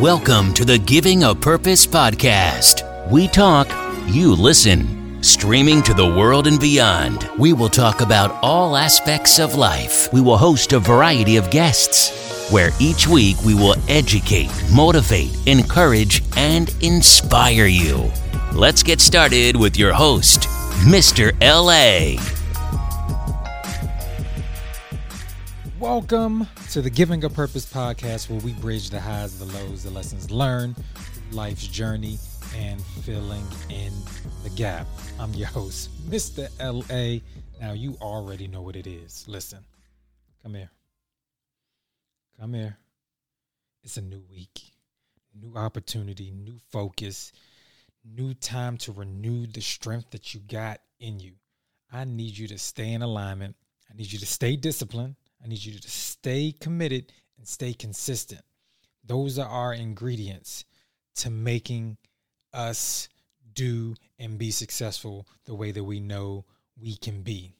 Welcome to the Giving a Purpose podcast. We talk, you listen. Streaming to the world and beyond, we will talk about all aspects of life. We will host a variety of guests, where each week we will educate, motivate, encourage, and inspire you. Let's get started with your host, Mr. LA. Welcome to the Giving a Purpose podcast, where we bridge the highs, the lows, the lessons learned, life's journey, and filling in the gap. I'm your host, Mr. LA. Now, you already know what it is. Listen, come here. Come here. It's a new week, new opportunity, new focus, new time to renew the strength that you got in you. I need you to stay in alignment. I need you to stay disciplined. I need you to stay committed and stay consistent. Those are our ingredients to making us do and be successful the way that we know we can be.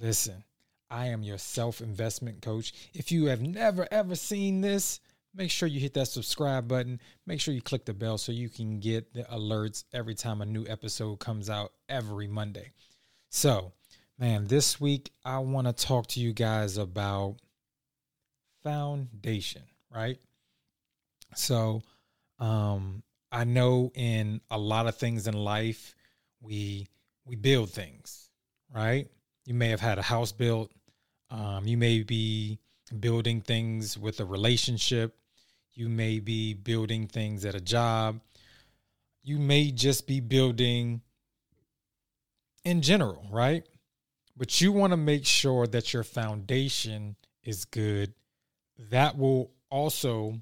Listen, I am your self investment coach. If you have never ever seen this, make sure you hit that subscribe button. Make sure you click the bell so you can get the alerts every time a new episode comes out every Monday. So, Man, this week I want to talk to you guys about foundation, right? So, um I know in a lot of things in life we we build things, right? You may have had a house built. Um, you may be building things with a relationship. You may be building things at a job. You may just be building in general, right? But you want to make sure that your foundation is good. That will also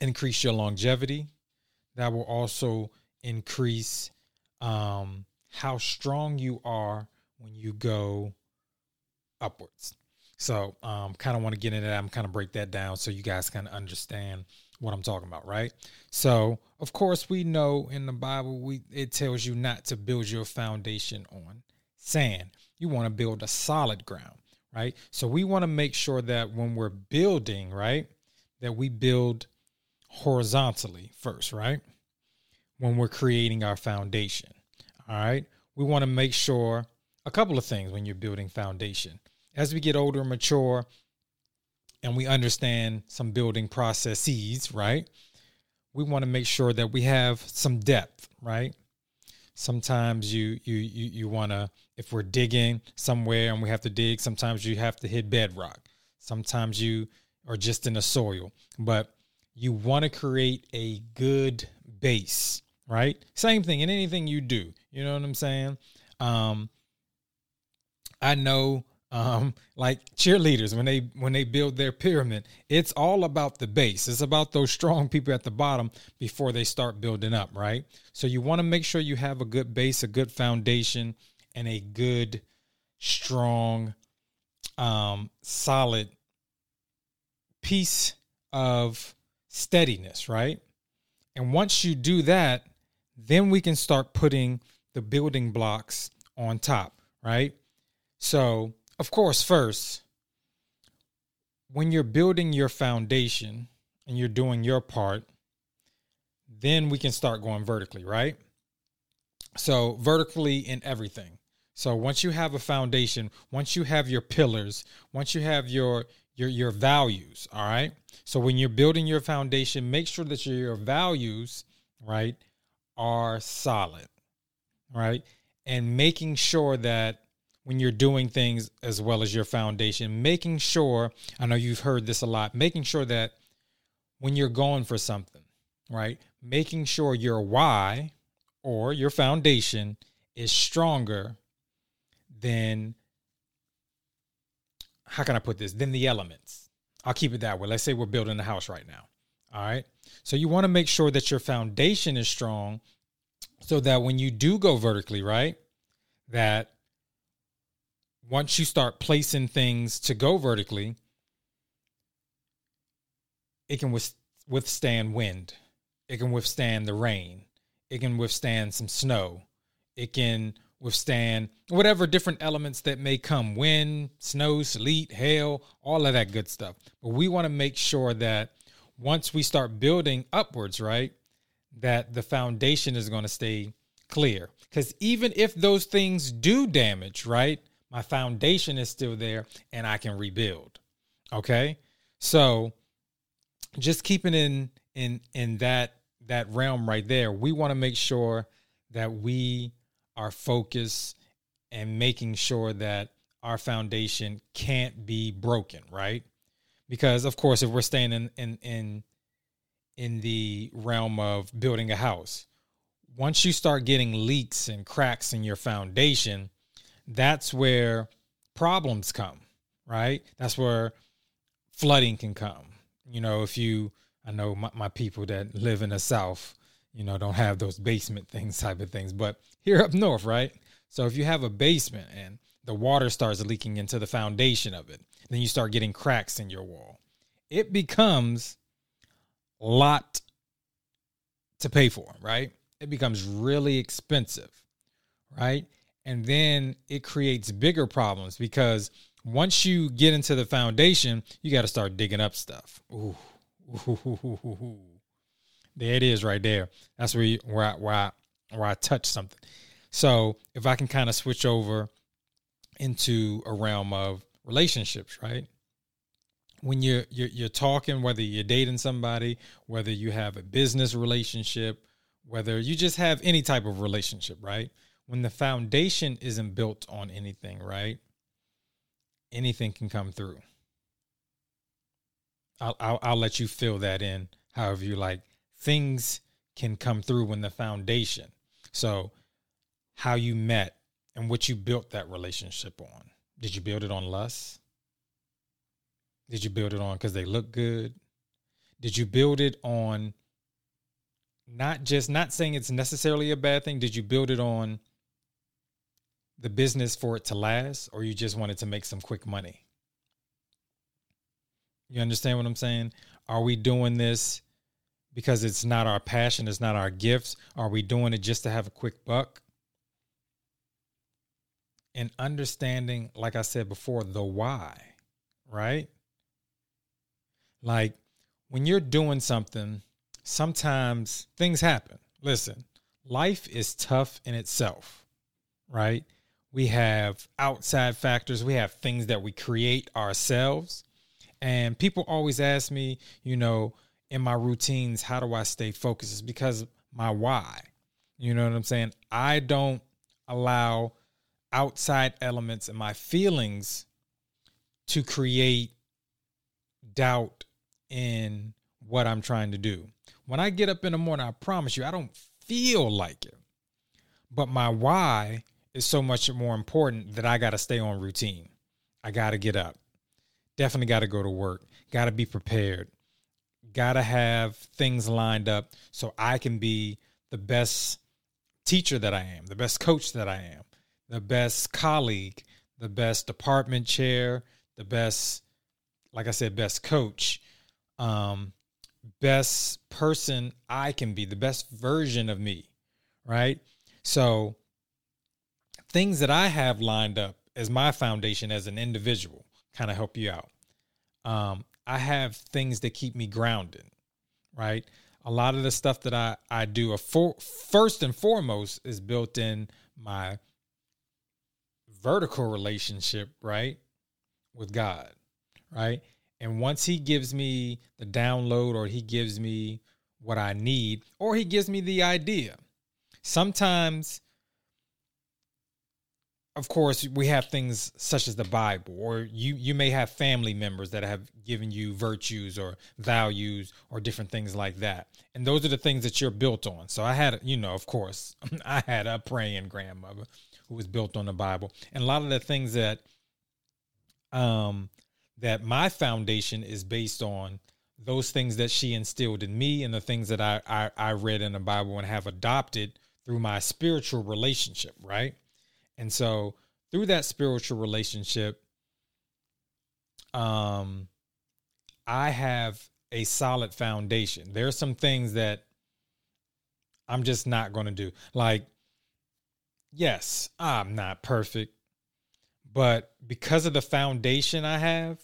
increase your longevity. That will also increase um, how strong you are when you go upwards. So, um, kind of want to get into that. I'm kind of break that down so you guys kind of understand what I'm talking about, right? So, of course, we know in the Bible, we it tells you not to build your foundation on sand. You want to build a solid ground, right? So we want to make sure that when we're building, right, that we build horizontally first, right? When we're creating our foundation. All right. We want to make sure a couple of things when you're building foundation. As we get older and mature and we understand some building processes, right? We want to make sure that we have some depth, right? Sometimes you you you, you want to if we're digging somewhere and we have to dig sometimes you have to hit bedrock. Sometimes you are just in the soil but you want to create a good base right? Same thing in anything you do you know what i'm saying? Um i know um, like cheerleaders when they when they build their pyramid it's all about the base. It's about those strong people at the bottom before they start building up right? So you want to make sure you have a good base a good foundation and a good strong um, solid piece of steadiness right? And once you do that then we can start putting the building blocks on top right? So of course, first, when you're building your foundation and you're doing your part, then we can start going vertically, right? So, vertically in everything. So, once you have a foundation, once you have your pillars, once you have your your your values, all right? So, when you're building your foundation, make sure that your, values, right, are solid, right? And making sure that when you're doing things as well as your foundation, making sure, I know you've heard this a lot, making sure that when you're going for something, right, making sure your why or your foundation is stronger than, how can I put this, than the elements. I'll keep it that way. Let's say we're building a house right now. All right. So you want to make sure that your foundation is strong so that when you do go vertically, right, that once you start placing things to go vertically, it can withstand wind. It can withstand the rain. It can withstand some snow. It can withstand whatever different elements that may come wind, snow, sleet, hail, all of that good stuff. But we want to make sure that once we start building upwards, right, that the foundation is going to stay clear. Because even if those things do damage, right, my foundation is still there and I can rebuild. Okay. So just keeping in in in that that realm right there, we want to make sure that we are focused and making sure that our foundation can't be broken, right? Because of course, if we're staying in in in in the realm of building a house, once you start getting leaks and cracks in your foundation, that's where problems come, right? That's where flooding can come. You know, if you, I know my, my people that live in the South, you know, don't have those basement things type of things, but here up north, right? So if you have a basement and the water starts leaking into the foundation of it, then you start getting cracks in your wall. It becomes a lot to pay for, right? It becomes really expensive, right? And then it creates bigger problems because once you get into the foundation, you got to start digging up stuff. Ooh, ooh, there it is, right there. That's where you, where I, where I, where I touch something. So if I can kind of switch over into a realm of relationships, right? When you're, you're you're talking, whether you're dating somebody, whether you have a business relationship, whether you just have any type of relationship, right? When the foundation isn't built on anything, right? Anything can come through. I'll, I'll, I'll let you fill that in however you like. Things can come through when the foundation. So, how you met and what you built that relationship on. Did you build it on lust? Did you build it on because they look good? Did you build it on not just not saying it's necessarily a bad thing? Did you build it on the business for it to last or you just wanted to make some quick money? You understand what I'm saying? Are we doing this because it's not our passion, it's not our gifts? Are we doing it just to have a quick buck? And understanding, like I said before, the why, right? Like when you're doing something, sometimes things happen. Listen, life is tough in itself, right? We have outside factors, we have things that we create ourselves. And people always ask me, you know, in my routines, how do I stay focused? It's because my why. You know what I'm saying? I don't allow outside elements and my feelings to create doubt in what I'm trying to do. When I get up in the morning, I promise you, I don't feel like it. But my why is so much more important that I got to stay on routine. I got to get up. Definitely got to go to work. Got to be prepared. Got to have things lined up so I can be the best teacher that I am, the best coach that I am, the best colleague, the best department chair, the best, like I said, best coach, um, best person I can be, the best version of me, right? So, things that I have lined up as my foundation as an individual kind of help you out. Um, I have things that keep me grounded, right? A lot of the stuff that I, I do, a for, first and foremost, is built in my vertical relationship, right, with God, right? And once He gives me the download or He gives me what I need or He gives me the idea, sometimes of course we have things such as the bible or you you may have family members that have given you virtues or values or different things like that. And those are the things that you're built on. So i had you know of course i had a praying grandmother who was built on the bible. And a lot of the things that um that my foundation is based on those things that she instilled in me and the things that I, I, I read in the bible and have adopted through my spiritual relationship right and so through that spiritual relationship, um, I have a solid foundation. There are some things that I'm just not going to do. Like, yes, I'm not perfect, but because of the foundation I have,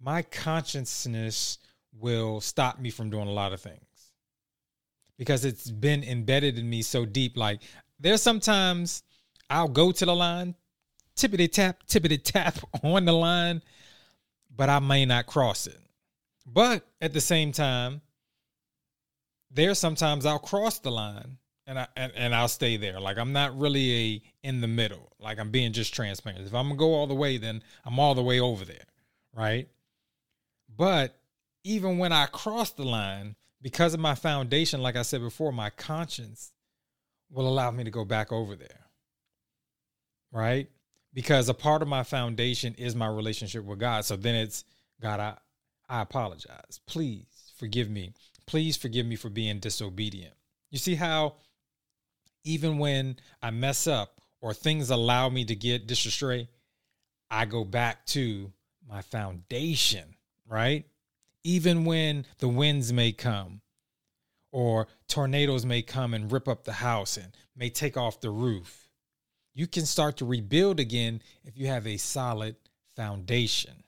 my consciousness will stop me from doing a lot of things because it's been embedded in me so deep. Like there's sometimes I'll go to the line, tippity tap, tippity tap on the line, but I may not cross it. But at the same time, there sometimes I'll cross the line and I and, and I'll stay there. Like I'm not really a in the middle. Like I'm being just transparent. If I'm gonna go all the way, then I'm all the way over there. Right. But even when I cross the line, because of my foundation, like I said before, my conscience will allow me to go back over there. Right? Because a part of my foundation is my relationship with God. So then it's God, I, I apologize. Please forgive me. Please forgive me for being disobedient. You see how even when I mess up or things allow me to get disastray, I go back to my foundation, right? Even when the winds may come or tornadoes may come and rip up the house and may take off the roof, you can start to rebuild again if you have a solid foundation.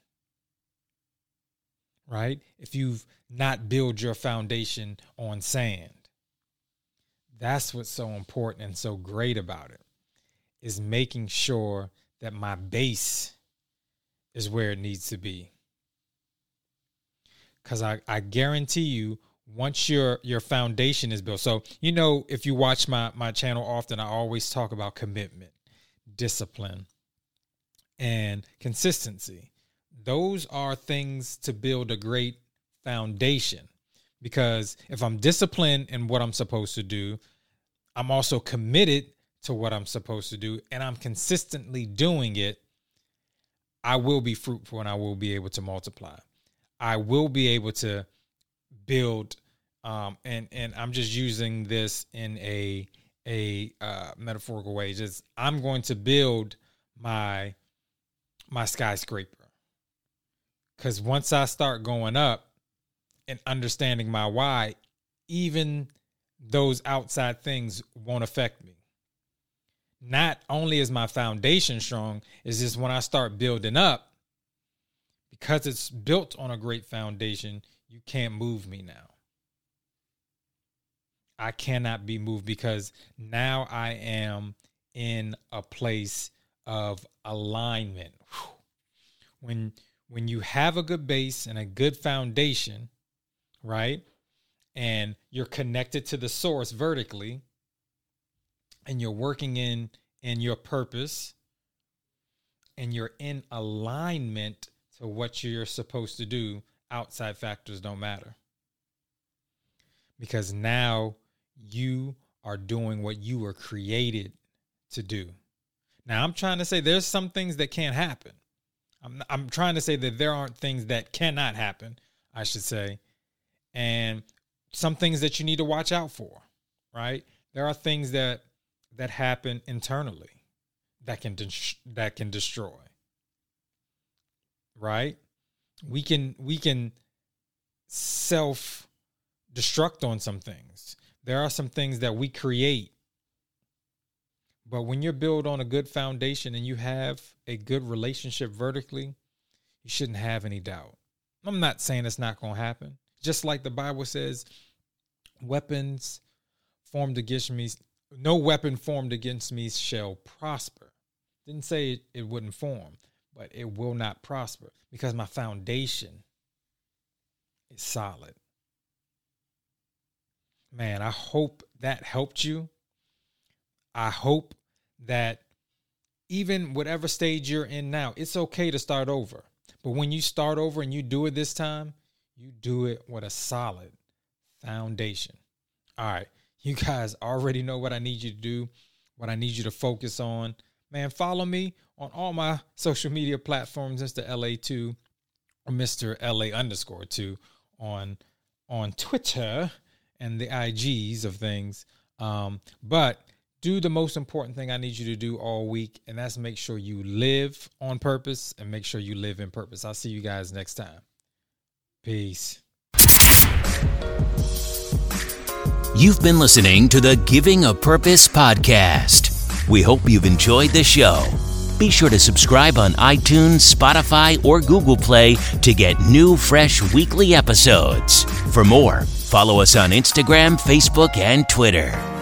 Right? If you've not built your foundation on sand. That's what's so important and so great about it is making sure that my base is where it needs to be. Cause I, I guarantee you, once your your foundation is built. So, you know, if you watch my my channel often, I always talk about commitment, discipline, and consistency. Those are things to build a great foundation. Because if I'm disciplined in what I'm supposed to do, I'm also committed to what I'm supposed to do and I'm consistently doing it, I will be fruitful and I will be able to multiply. I will be able to build um, and and I'm just using this in a a uh, metaphorical way. Just I'm going to build my my skyscraper because once I start going up and understanding my why, even those outside things won't affect me. Not only is my foundation strong, is just when I start building up, because it's built on a great foundation, you can't move me now. I cannot be moved because now I am in a place of alignment. When when you have a good base and a good foundation, right? and you're connected to the source vertically and you're working in in your purpose and you're in alignment to what you're supposed to do outside factors don't matter because now you are doing what you were created to do now i'm trying to say there's some things that can't happen i'm, I'm trying to say that there aren't things that cannot happen i should say and some things that you need to watch out for, right? There are things that that happen internally that can de- that can destroy. Right? We can we can self destruct on some things. There are some things that we create. But when you're built on a good foundation and you have a good relationship vertically, you shouldn't have any doubt. I'm not saying it's not going to happen. Just like the Bible says, weapons formed against me, no weapon formed against me shall prosper. Didn't say it, it wouldn't form, but it will not prosper because my foundation is solid. Man, I hope that helped you. I hope that even whatever stage you're in now, it's okay to start over. But when you start over and you do it this time, you do it with a solid foundation. All right. You guys already know what I need you to do, what I need you to focus on. Man, follow me on all my social media platforms, Mr. LA2 or Mr. LA underscore 2 on on Twitter and the IGs of things. Um, but do the most important thing I need you to do all week, and that's make sure you live on purpose and make sure you live in purpose. I'll see you guys next time. Peace. You've been listening to the Giving a Purpose podcast. We hope you've enjoyed the show. Be sure to subscribe on iTunes, Spotify, or Google Play to get new, fresh weekly episodes. For more, follow us on Instagram, Facebook, and Twitter.